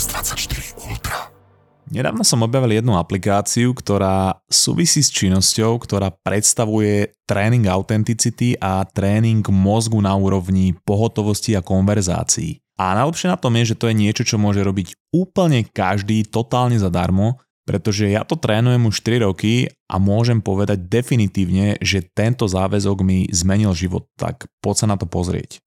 S24 Ultra. Nedávno som objavil jednu aplikáciu, ktorá súvisí s činnosťou, ktorá predstavuje tréning autenticity a tréning mozgu na úrovni pohotovosti a konverzácií. A najlepšie na tom je, že to je niečo, čo môže robiť úplne každý totálne zadarmo, pretože ja to trénujem už 4 roky a môžem povedať definitívne, že tento záväzok mi zmenil život, tak poď sa na to pozrieť.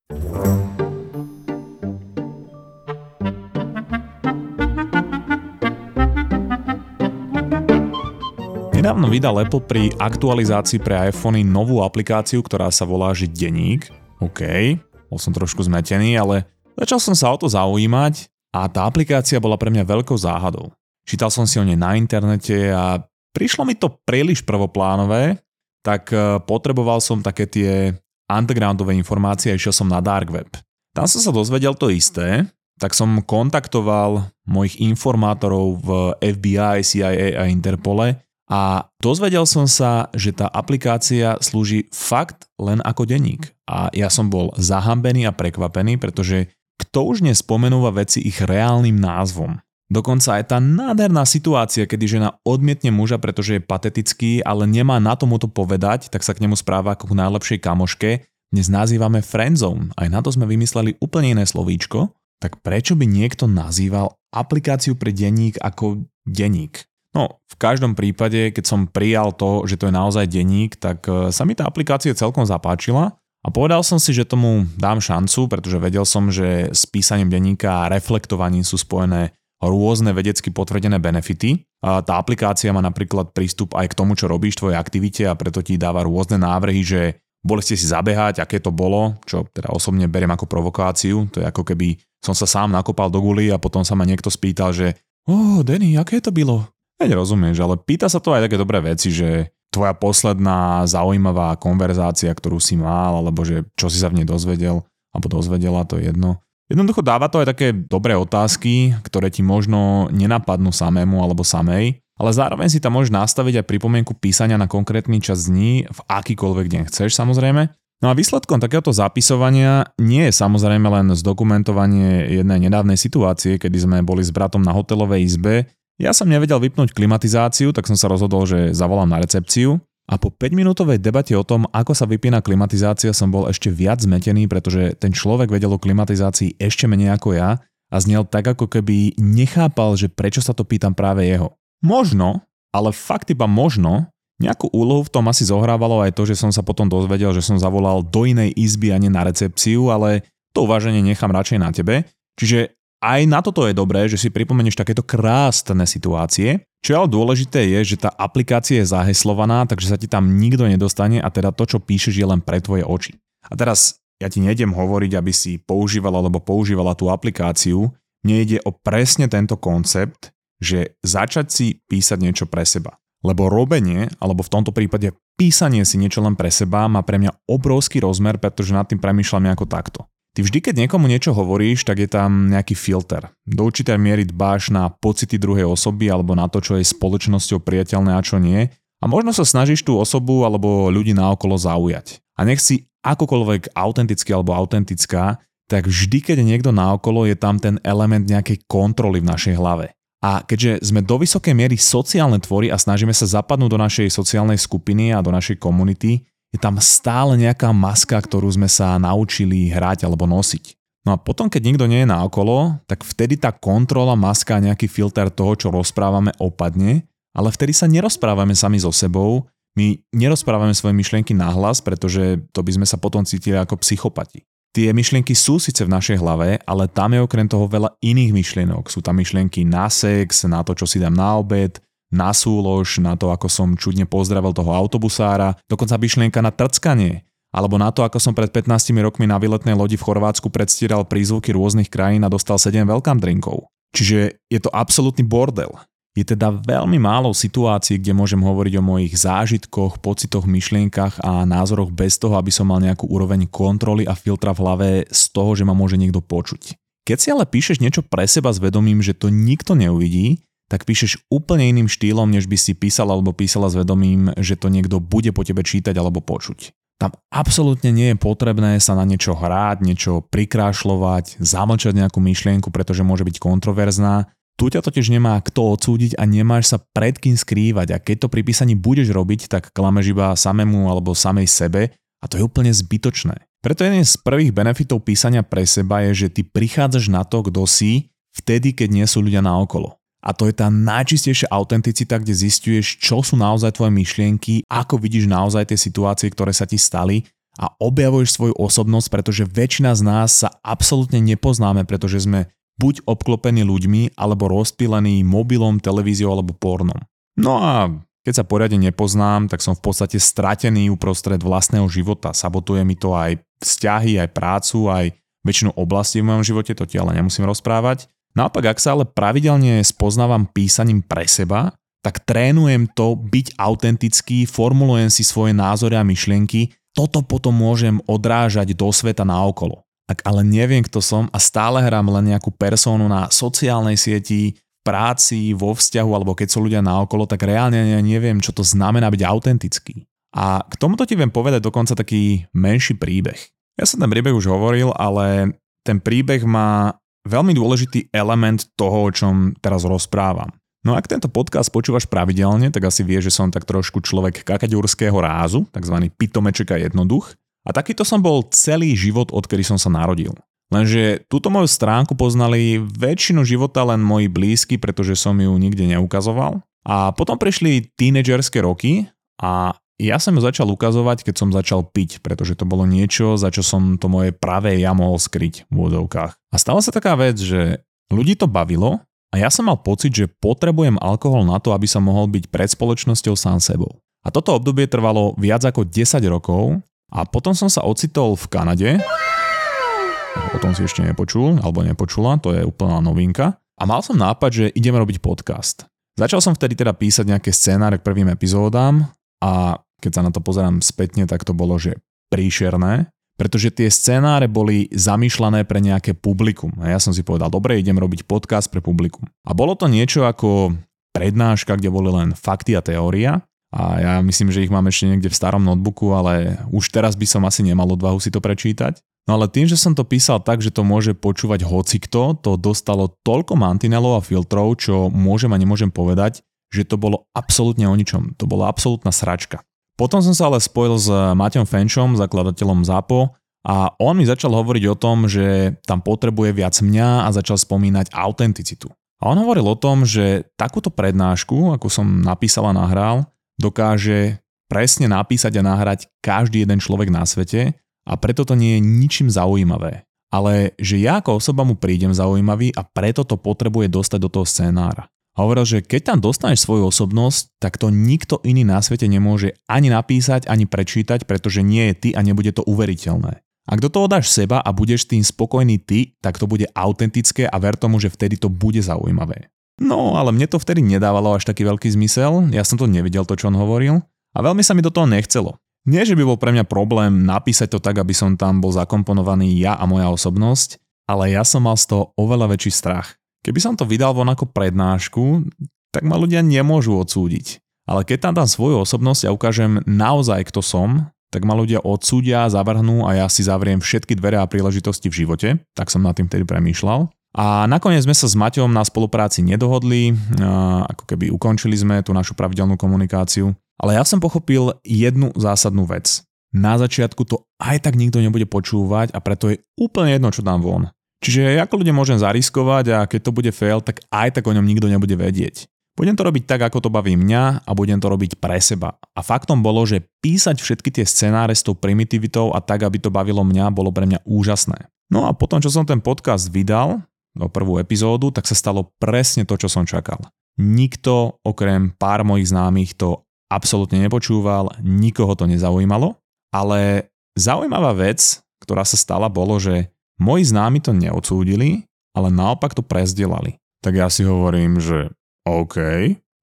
Nedávno vydal Apple pri aktualizácii pre iPhony novú aplikáciu, ktorá sa volá že Deník. OK, bol som trošku zmetený, ale Začal som sa o to zaujímať a tá aplikácia bola pre mňa veľkou záhadou. Čítal som si o nej na internete a prišlo mi to príliš prvoplánové, tak e, potreboval som také tie undergroundové informácie a išiel som na dark web. Tam som sa dozvedel to isté, tak som kontaktoval mojich informátorov v FBI, CIA a Interpole a dozvedel som sa, že tá aplikácia slúži fakt len ako denník. A ja som bol zahambený a prekvapený, pretože kto už nespomenúva veci ich reálnym názvom? Dokonca aj tá nádherná situácia, kedy žena odmietne muža, pretože je patetický, ale nemá na tomu to povedať, tak sa k nemu správa ako k najlepšej kamoške, dnes nazývame friendzone. Aj na to sme vymysleli úplne iné slovíčko. Tak prečo by niekto nazýval aplikáciu pre denník ako denník? No, v každom prípade, keď som prijal to, že to je naozaj denník, tak e, sa mi tá aplikácia celkom zapáčila a povedal som si, že tomu dám šancu, pretože vedel som, že s písaním denníka a reflektovaním sú spojené rôzne vedecky potvrdené benefity. A tá aplikácia má napríklad prístup aj k tomu, čo robíš tvojej aktivite a preto ti dáva rôzne návrhy, že boli ste si zabehať, aké to bolo, čo teda osobne beriem ako provokáciu. To je ako keby som sa sám nakopal do guly a potom sa ma niekto spýtal, že oh, Denny, aké to bylo? Veď rozumieš, ale pýta sa to aj také dobré veci, že tvoja posledná zaujímavá konverzácia, ktorú si mal, alebo že čo si sa v nej dozvedel, alebo dozvedela, to je jedno. Jednoducho dáva to aj také dobré otázky, ktoré ti možno nenapadnú samému alebo samej, ale zároveň si tam môžeš nastaviť aj pripomienku písania na konkrétny čas dní v akýkoľvek deň chceš samozrejme. No a výsledkom takéhoto zapisovania nie je samozrejme len zdokumentovanie jednej nedávnej situácie, kedy sme boli s bratom na hotelovej izbe, ja som nevedel vypnúť klimatizáciu, tak som sa rozhodol, že zavolám na recepciu. A po 5-minútovej debate o tom, ako sa vypína klimatizácia, som bol ešte viac zmetený, pretože ten človek vedel o klimatizácii ešte menej ako ja a znel tak, ako keby nechápal, že prečo sa to pýtam práve jeho. Možno, ale fakt iba možno, nejakú úlohu v tom asi zohrávalo aj to, že som sa potom dozvedel, že som zavolal do inej izby a nie na recepciu, ale to uváženie nechám radšej na tebe. Čiže aj na toto je dobré, že si pripomenieš takéto krásne situácie. Čo ale dôležité je, že tá aplikácia je zaheslovaná, takže sa ti tam nikto nedostane a teda to, čo píšeš, je len pre tvoje oči. A teraz ja ti nejdem hovoriť, aby si používala alebo používala tú aplikáciu. Mne ide o presne tento koncept, že začať si písať niečo pre seba. Lebo robenie, alebo v tomto prípade písanie si niečo len pre seba má pre mňa obrovský rozmer, pretože nad tým premýšľam ako takto. Ty vždy, keď niekomu niečo hovoríš, tak je tam nejaký filter. Do určitej miery dbáš na pocity druhej osoby alebo na to, čo je spoločnosťou priateľné a čo nie. A možno sa snažíš tú osobu alebo ľudí naokolo zaujať. A nech si akokoľvek autentický alebo autentická, tak vždy, keď je niekto naokolo, je tam ten element nejakej kontroly v našej hlave. A keďže sme do vysokej miery sociálne tvory a snažíme sa zapadnúť do našej sociálnej skupiny a do našej komunity, je tam stále nejaká maska, ktorú sme sa naučili hrať alebo nosiť. No a potom, keď nikto nie je naokolo, tak vtedy tá kontrola, maska a nejaký filter toho, čo rozprávame, opadne, ale vtedy sa nerozprávame sami so sebou, my nerozprávame svoje myšlienky nahlas, pretože to by sme sa potom cítili ako psychopati. Tie myšlienky sú síce v našej hlave, ale tam je okrem toho veľa iných myšlienok. Sú tam myšlienky na sex, na to, čo si dám na obed, na súlož, na to, ako som čudne pozdravil toho autobusára, dokonca myšlienka na trckanie, alebo na to, ako som pred 15 rokmi na výletnej lodi v Chorvátsku predstieral prízvuky rôznych krajín a dostal 7 welcome drinkov. Čiže je to absolútny bordel. Je teda veľmi málo situácií, kde môžem hovoriť o mojich zážitkoch, pocitoch, myšlienkach a názoroch bez toho, aby som mal nejakú úroveň kontroly a filtra v hlave z toho, že ma môže niekto počuť. Keď si ale píšeš niečo pre seba s vedomím, že to nikto neuvidí, tak píšeš úplne iným štýlom, než by si písal alebo písala s vedomím, že to niekto bude po tebe čítať alebo počuť. Tam absolútne nie je potrebné sa na niečo hráť, niečo prikrášľovať, zamlčať nejakú myšlienku, pretože môže byť kontroverzná tu ťa totiž nemá kto odsúdiť a nemáš sa pred kým skrývať a keď to pri písaní budeš robiť, tak klameš iba samému alebo samej sebe a to je úplne zbytočné. Preto jeden z prvých benefitov písania pre seba je, že ty prichádzaš na to, kto si, vtedy, keď nie sú ľudia naokolo. A to je tá najčistejšia autenticita, kde zistuješ, čo sú naozaj tvoje myšlienky, ako vidíš naozaj tie situácie, ktoré sa ti stali a objavuješ svoju osobnosť, pretože väčšina z nás sa absolútne nepoznáme, pretože sme buď obklopený ľuďmi, alebo rozpílený mobilom, televíziou alebo pornom. No a keď sa poriadne nepoznám, tak som v podstate stratený uprostred vlastného života. Sabotuje mi to aj vzťahy, aj prácu, aj väčšinu oblasti v mojom živote, to ti ale nemusím rozprávať. Naopak, ak sa ale pravidelne spoznávam písaním pre seba, tak trénujem to byť autentický, formulujem si svoje názory a myšlienky, toto potom môžem odrážať do sveta naokolo. Ak ale neviem, kto som a stále hrám len nejakú persónu na sociálnej sieti, práci, vo vzťahu alebo keď sú ľudia naokolo, tak reálne ja neviem, čo to znamená byť autentický. A k tomuto ti viem povedať dokonca taký menší príbeh. Ja som ten príbeh už hovoril, ale ten príbeh má veľmi dôležitý element toho, o čom teraz rozprávam. No ak tento podcast počúvaš pravidelne, tak asi vieš, že som tak trošku človek kakaďurského rázu, tzv. pitomeček a jednoduch. A takýto som bol celý život, odkedy som sa narodil. Lenže túto moju stránku poznali väčšinu života len moji blízky, pretože som ju nikde neukazoval. A potom prišli tínedžerské roky a ja som ju začal ukazovať, keď som začal piť, pretože to bolo niečo, za čo som to moje pravé ja mohol skryť v úvodovkách. A stala sa taká vec, že ľudí to bavilo a ja som mal pocit, že potrebujem alkohol na to, aby som mohol byť pred spoločnosťou sám sebou. A toto obdobie trvalo viac ako 10 rokov a potom som sa ocitol v Kanade, o tom si ešte nepočul, alebo nepočula, to je úplná novinka. A mal som nápad, že ideme robiť podcast. Začal som vtedy teda písať nejaké scénáre k prvým epizódám a keď sa na to pozerám spätne, tak to bolo, že príšerné, pretože tie scénáre boli zamýšľané pre nejaké publikum. A ja som si povedal, dobre, idem robiť podcast pre publikum. A bolo to niečo ako prednáška, kde boli len fakty a teória a ja myslím, že ich mám ešte niekde v starom notebooku, ale už teraz by som asi nemal odvahu si to prečítať. No ale tým, že som to písal tak, že to môže počúvať hocikto, to dostalo toľko mantinelov a filtrov, čo môžem a nemôžem povedať, že to bolo absolútne o ničom. To bola absolútna sračka. Potom som sa ale spojil s Maťom Fenčom, zakladateľom ZAPO, a on mi začal hovoriť o tom, že tam potrebuje viac mňa a začal spomínať autenticitu. A on hovoril o tom, že takúto prednášku, ako som napísal a nahral, dokáže presne napísať a nahrať každý jeden človek na svete a preto to nie je ničím zaujímavé. Ale že ja ako osoba mu prídem zaujímavý a preto to potrebuje dostať do toho scénára. A hovoril, že keď tam dostaneš svoju osobnosť, tak to nikto iný na svete nemôže ani napísať, ani prečítať, pretože nie je ty a nebude to uveriteľné. Ak do toho dáš seba a budeš tým spokojný ty, tak to bude autentické a ver tomu, že vtedy to bude zaujímavé. No, ale mne to vtedy nedávalo až taký veľký zmysel, ja som to nevidel to, čo on hovoril a veľmi sa mi do toho nechcelo. Nie, že by bol pre mňa problém napísať to tak, aby som tam bol zakomponovaný ja a moja osobnosť, ale ja som mal z toho oveľa väčší strach. Keby som to vydal von ako prednášku, tak ma ľudia nemôžu odsúdiť. Ale keď tam dám svoju osobnosť a ukážem naozaj, kto som, tak ma ľudia odsúdia, zavrhnú a ja si zavriem všetky dvere a príležitosti v živote. Tak som nad tým vtedy premýšľal. A nakoniec sme sa s Maťom na spolupráci nedohodli, ako keby ukončili sme tú našu pravidelnú komunikáciu. Ale ja som pochopil jednu zásadnú vec. Na začiatku to aj tak nikto nebude počúvať a preto je úplne jedno, čo dám von. Čiže ako ľudia môžem zariskovať a keď to bude fail, tak aj tak o ňom nikto nebude vedieť. Budem to robiť tak, ako to baví mňa a budem to robiť pre seba. A faktom bolo, že písať všetky tie scenáre s tou primitivitou a tak, aby to bavilo mňa, bolo pre mňa úžasné. No a potom, čo som ten podcast vydal, do prvú epizódu, tak sa stalo presne to, čo som čakal. Nikto okrem pár mojich známych to absolútne nepočúval, nikoho to nezaujímalo, ale zaujímavá vec, ktorá sa stala, bolo, že moji známi to neodsúdili, ale naopak to prezdelali. tak ja si hovorím, že OK,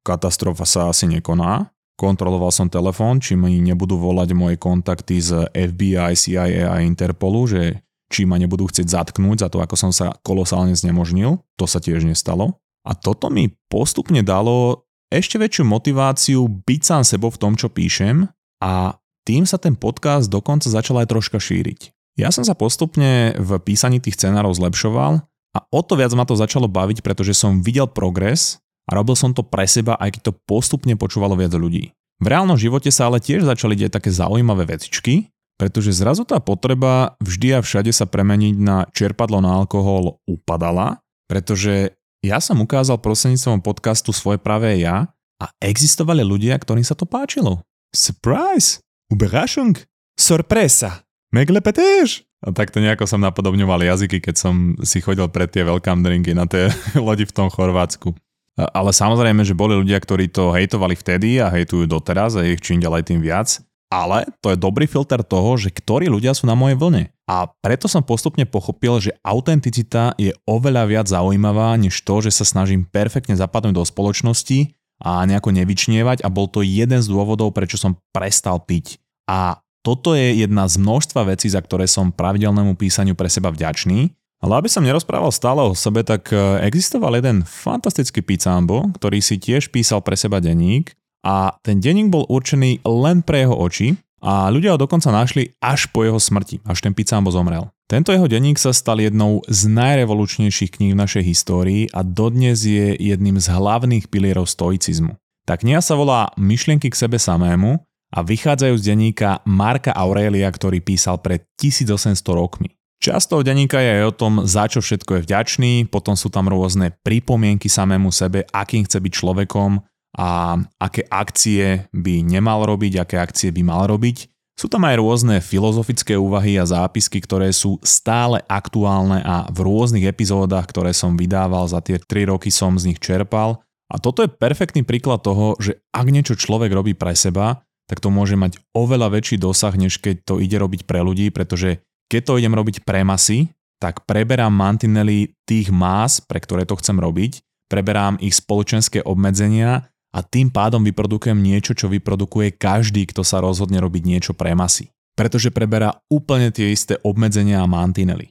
katastrofa sa asi nekoná. Kontroloval som telefón, či mi nebudú volať moje kontakty z FBI, CIA a Interpolu, že či ma nebudú chcieť zatknúť za to, ako som sa kolosálne znemožnil. To sa tiež nestalo. A toto mi postupne dalo ešte väčšiu motiváciu byť sám sebou v tom, čo píšem a tým sa ten podcast dokonca začal aj troška šíriť. Ja som sa postupne v písaní tých scenárov zlepšoval a o to viac ma to začalo baviť, pretože som videl progres a robil som to pre seba, aj keď to postupne počúvalo viac ľudí. V reálnom živote sa ale tiež začali deť také zaujímavé vecičky, pretože zrazu tá potreba vždy a všade sa premeniť na čerpadlo na alkohol upadala, pretože ja som ukázal prostredníctvom podcastu svoje pravé ja a existovali ľudia, ktorým sa to páčilo. Surprise! Überraschung! Sorpresa! Meglepetéž! A takto nejako som napodobňoval jazyky, keď som si chodil pred tie welcome drinky na tie lodi v tom Chorvátsku. Ale samozrejme, že boli ľudia, ktorí to hejtovali vtedy a hejtujú doteraz a ich čím ďalej tým viac. Ale to je dobrý filter toho, že ktorí ľudia sú na mojej vlne. A preto som postupne pochopil, že autenticita je oveľa viac zaujímavá, než to, že sa snažím perfektne zapadnúť do spoločnosti a nejako nevyčnievať a bol to jeden z dôvodov, prečo som prestal piť. A toto je jedna z množstva vecí, za ktoré som pravidelnému písaniu pre seba vďačný. Ale aby som nerozprával stále o sebe, tak e, existoval jeden fantastický pizzambo, ktorý si tiež písal pre seba denník a ten denník bol určený len pre jeho oči a ľudia ho dokonca našli až po jeho smrti, až ten Pizzambo zomrel. Tento jeho denník sa stal jednou z najrevolučnejších kníh v našej histórii a dodnes je jedným z hlavných pilierov stoicizmu. Tá kniha sa volá Myšlienky k sebe samému a vychádzajú z denníka Marka Aurelia, ktorý písal pred 1800 rokmi. Často denníka je aj o tom, za čo všetko je vďačný, potom sú tam rôzne pripomienky samému sebe, akým chce byť človekom a aké akcie by nemal robiť, aké akcie by mal robiť. Sú tam aj rôzne filozofické úvahy a zápisky, ktoré sú stále aktuálne a v rôznych epizódach, ktoré som vydával za tie 3 roky som z nich čerpal. A toto je perfektný príklad toho, že ak niečo človek robí pre seba, tak to môže mať oveľa väčší dosah, než keď to ide robiť pre ľudí, pretože keď to idem robiť pre masy, tak preberám mantinely tých más, pre ktoré to chcem robiť, preberám ich spoločenské obmedzenia a tým pádom vyprodukujem niečo, čo vyprodukuje každý, kto sa rozhodne robiť niečo pre masy. Pretože preberá úplne tie isté obmedzenia a mantinely.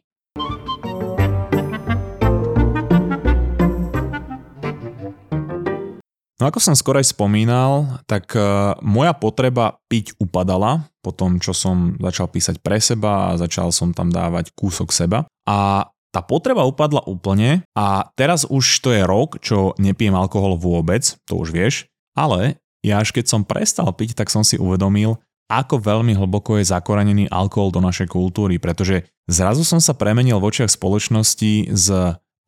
No ako som skorej spomínal, tak uh, moja potreba piť upadala po tom, čo som začal písať pre seba a začal som tam dávať kúsok seba. A tá potreba upadla úplne a teraz už to je rok, čo nepijem alkohol vôbec, to už vieš, ale ja až keď som prestal piť, tak som si uvedomil, ako veľmi hlboko je zakorenený alkohol do našej kultúry, pretože zrazu som sa premenil v očiach spoločnosti z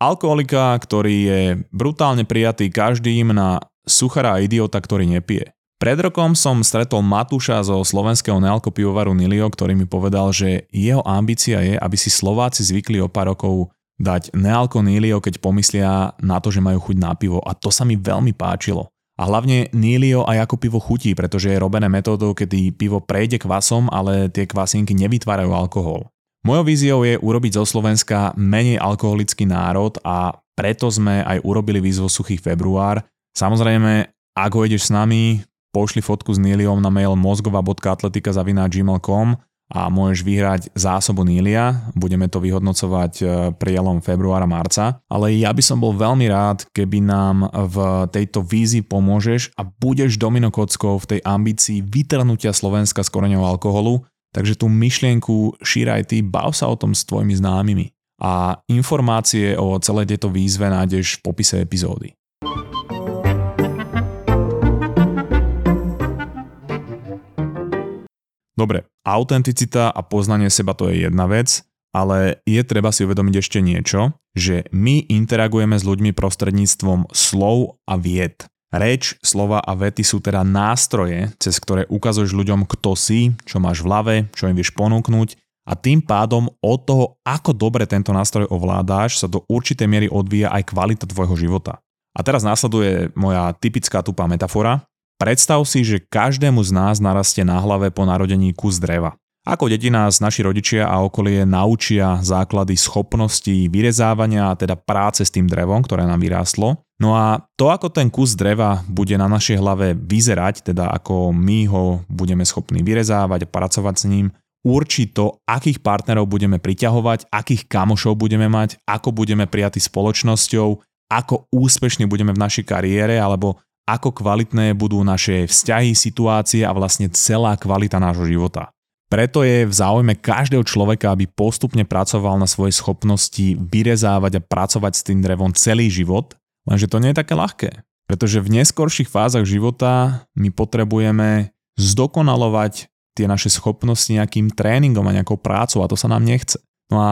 alkoholika, ktorý je brutálne prijatý každým na suchara a idiota, ktorý nepije. Pred rokom som stretol Matúša zo slovenského nealkopivovaru Nilio, ktorý mi povedal, že jeho ambícia je, aby si Slováci zvykli o pár rokov dať nealko Nilio, keď pomyslia na to, že majú chuť na pivo a to sa mi veľmi páčilo. A hlavne Nilio aj ako pivo chutí, pretože je robené metódou, kedy pivo prejde kvasom, ale tie kvasinky nevytvárajú alkohol. Mojou víziou je urobiť zo Slovenska menej alkoholický národ a preto sme aj urobili výzvu Suchý február. Samozrejme, ak ho ideš s nami, pošli fotku s Níliom na mail mozgová.atletika.gmail.com a môžeš vyhrať zásobu Nília. Budeme to vyhodnocovať e, prielom februára, marca. Ale ja by som bol veľmi rád, keby nám v tejto vízi pomôžeš a budeš dominokockou v tej ambícii vytrhnutia Slovenska z koreňov alkoholu. Takže tú myšlienku šíraj ty, bav sa o tom s tvojimi známymi. A informácie o celej tejto výzve nájdeš v popise epizódy. Dobre, autenticita a poznanie seba to je jedna vec, ale je treba si uvedomiť ešte niečo, že my interagujeme s ľuďmi prostredníctvom slov a vied. Reč, slova a vety sú teda nástroje, cez ktoré ukazuješ ľuďom, kto si, čo máš v hlave, čo im vieš ponúknuť a tým pádom od toho, ako dobre tento nástroj ovládáš, sa do určitej miery odvíja aj kvalita tvojho života. A teraz následuje moja typická tupá metafora, Predstav si, že každému z nás narastie na hlave po narodení kus dreva. Ako deti nás naši rodičia a okolie naučia základy schopností vyrezávania, a teda práce s tým drevom, ktoré nám vyrástlo. No a to, ako ten kus dreva bude na našej hlave vyzerať, teda ako my ho budeme schopní vyrezávať a pracovať s ním, určí to, akých partnerov budeme priťahovať, akých kamošov budeme mať, ako budeme prijatí spoločnosťou, ako úspešní budeme v našej kariére alebo ako kvalitné budú naše vzťahy, situácie a vlastne celá kvalita nášho života. Preto je v záujme každého človeka, aby postupne pracoval na svojej schopnosti vyrezávať a pracovať s tým drevom celý život, lenže to nie je také ľahké. Pretože v neskorších fázach života my potrebujeme zdokonalovať tie naše schopnosti nejakým tréningom a nejakou prácou a to sa nám nechce. No a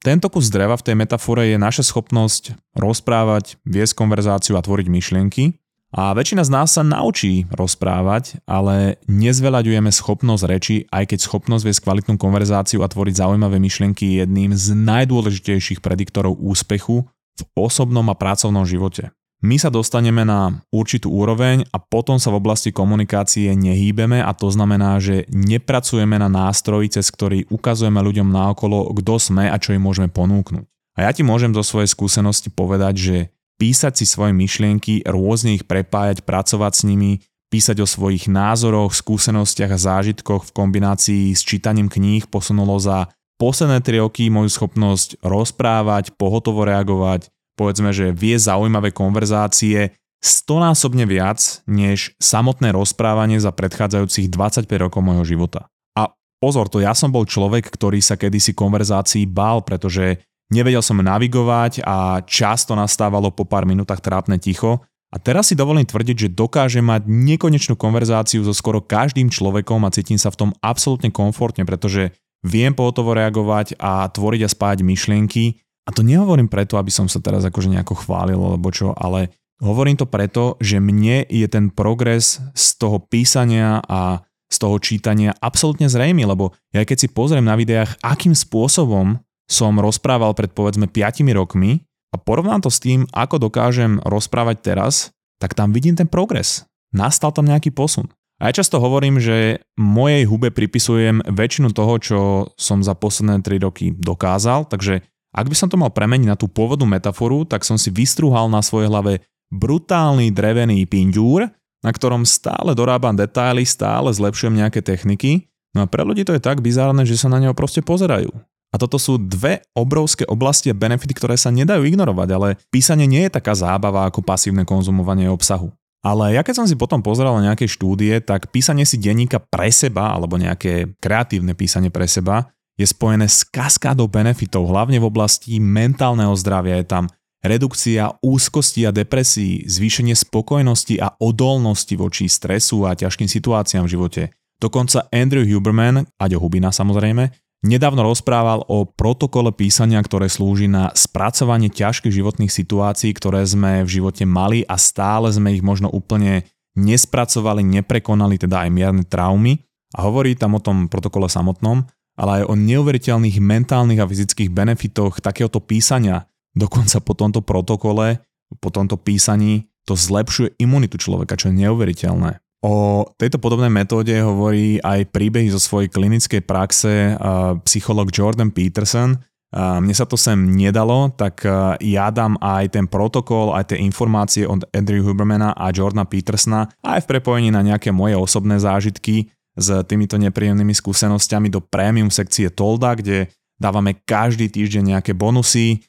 tento kus dreva v tej metafore je naša schopnosť rozprávať, viesť konverzáciu a tvoriť myšlienky, a väčšina z nás sa naučí rozprávať, ale nezveľaďujeme schopnosť reči, aj keď schopnosť viesť kvalitnú konverzáciu a tvoriť zaujímavé myšlienky je jedným z najdôležitejších prediktorov úspechu v osobnom a pracovnom živote. My sa dostaneme na určitú úroveň a potom sa v oblasti komunikácie nehýbeme a to znamená, že nepracujeme na nástroji, cez ktorý ukazujeme ľuďom naokolo, kto sme a čo im môžeme ponúknuť. A ja ti môžem zo svojej skúsenosti povedať, že písať si svoje myšlienky, rôzne ich prepájať, pracovať s nimi, písať o svojich názoroch, skúsenostiach a zážitkoch v kombinácii s čítaním kníh posunulo za posledné 3 roky moju schopnosť rozprávať, pohotovo reagovať, povedzme, že vie zaujímavé konverzácie stonásobne viac než samotné rozprávanie za predchádzajúcich 25 rokov môjho života. A pozor, to ja som bol človek, ktorý sa kedysi konverzácií bál, pretože Nevedel som navigovať a často nastávalo po pár minútach trápne ticho. A teraz si dovolím tvrdiť, že dokážem mať nekonečnú konverzáciu so skoro každým človekom a cítim sa v tom absolútne komfortne, pretože viem pohotovo reagovať a tvoriť a spájať myšlienky. A to nehovorím preto, aby som sa teraz akože nejako chválil alebo čo, ale hovorím to preto, že mne je ten progres z toho písania a z toho čítania absolútne zrejmy, lebo ja keď si pozriem na videách, akým spôsobom som rozprával pred povedzme 5 rokmi a porovnám to s tým, ako dokážem rozprávať teraz, tak tam vidím ten progres. Nastal tam nejaký posun. A ja často hovorím, že mojej hube pripisujem väčšinu toho, čo som za posledné 3 roky dokázal, takže ak by som to mal premeniť na tú pôvodnú metaforu, tak som si vystruhal na svojej hlave brutálny drevený pindúr, na ktorom stále dorábam detaily, stále zlepšujem nejaké techniky, no a pre ľudí to je tak bizárne, že sa na neho proste pozerajú. A toto sú dve obrovské oblasti a benefity, ktoré sa nedajú ignorovať, ale písanie nie je taká zábava ako pasívne konzumovanie obsahu. Ale ja keď som si potom pozeral na nejaké štúdie, tak písanie si denníka pre seba, alebo nejaké kreatívne písanie pre seba, je spojené s kaskádou benefitov, hlavne v oblasti mentálneho zdravia. Je tam redukcia úzkosti a depresí, zvýšenie spokojnosti a odolnosti voči stresu a ťažkým situáciám v živote. Dokonca Andrew Huberman, Aďo Hubina samozrejme, Nedávno rozprával o protokole písania, ktoré slúži na spracovanie ťažkých životných situácií, ktoré sme v živote mali a stále sme ich možno úplne nespracovali, neprekonali, teda aj mierne traumy. A hovorí tam o tom protokole samotnom, ale aj o neuveriteľných mentálnych a fyzických benefitoch takéhoto písania. Dokonca po tomto protokole, po tomto písaní to zlepšuje imunitu človeka, čo je neuveriteľné. O tejto podobnej metóde hovorí aj príbehy zo svojej klinickej praxe psycholog Jordan Peterson. Mne sa to sem nedalo, tak ja dám aj ten protokol, aj tie informácie od Andrew Hubermana a Jordana Petersona aj v prepojení na nejaké moje osobné zážitky s týmito nepríjemnými skúsenostiami do premium sekcie Tolda, kde dávame každý týždeň nejaké bonusy,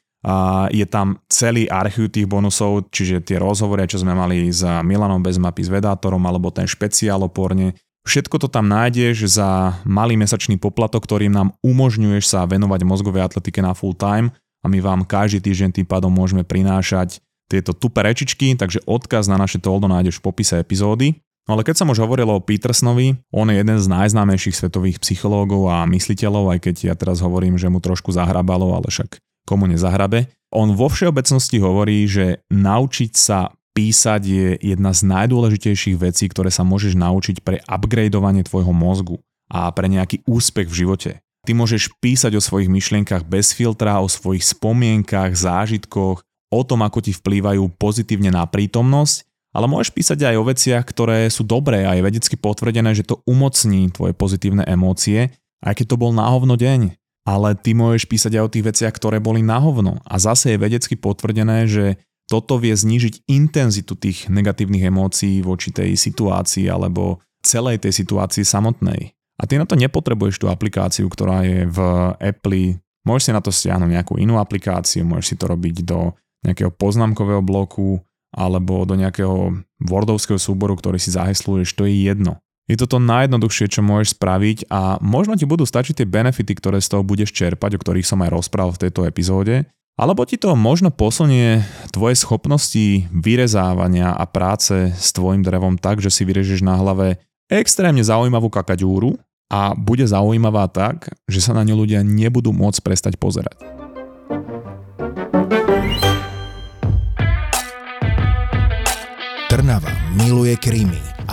je tam celý archív tých bonusov, čiže tie rozhovory, čo sme mali s Milanom bez mapy, s Vedátorom, alebo ten špeciál oporne. Všetko to tam nájdeš za malý mesačný poplatok, ktorým nám umožňuješ sa venovať mozgovej atletike na full time a my vám každý týždeň tým pádom môžeme prinášať tieto tupe rečičky, takže odkaz na naše toldo nájdeš v popise epizódy. No ale keď som už hovoril o Petersonovi, on je jeden z najznámejších svetových psychológov a mysliteľov, aj keď ja teraz hovorím, že mu trošku zahrabalo, ale však komu nezahrabe. On vo všeobecnosti hovorí, že naučiť sa písať je jedna z najdôležitejších vecí, ktoré sa môžeš naučiť pre upgradeovanie tvojho mozgu a pre nejaký úspech v živote. Ty môžeš písať o svojich myšlienkach bez filtra, o svojich spomienkach, zážitkoch, o tom, ako ti vplývajú pozitívne na prítomnosť, ale môžeš písať aj o veciach, ktoré sú dobré a je vedecky potvrdené, že to umocní tvoje pozitívne emócie aj keď to bol náhovno deň. Ale ty môžeš písať aj o tých veciach, ktoré boli náhovno. A zase je vedecky potvrdené, že toto vie znížiť intenzitu tých negatívnych emócií voči tej situácii alebo celej tej situácii samotnej. A ty na to nepotrebuješ tú aplikáciu, ktorá je v Apple. Môžeš si na to stiahnuť nejakú inú aplikáciu, môžeš si to robiť do nejakého poznámkového bloku alebo do nejakého Wordovského súboru, ktorý si zahesluješ, to je jedno. Je to to najjednoduchšie, čo môžeš spraviť a možno ti budú stačiť tie benefity, ktoré z toho budeš čerpať, o ktorých som aj rozprával v tejto epizóde, alebo ti to možno posunie tvoje schopnosti vyrezávania a práce s tvojim drevom tak, že si vyrežeš na hlave extrémne zaujímavú kakaďúru a bude zaujímavá tak, že sa na ňu ľudia nebudú môcť prestať pozerať. Trnava miluje krímy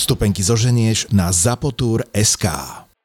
Vstupenky zoženieš na zapotur.sk.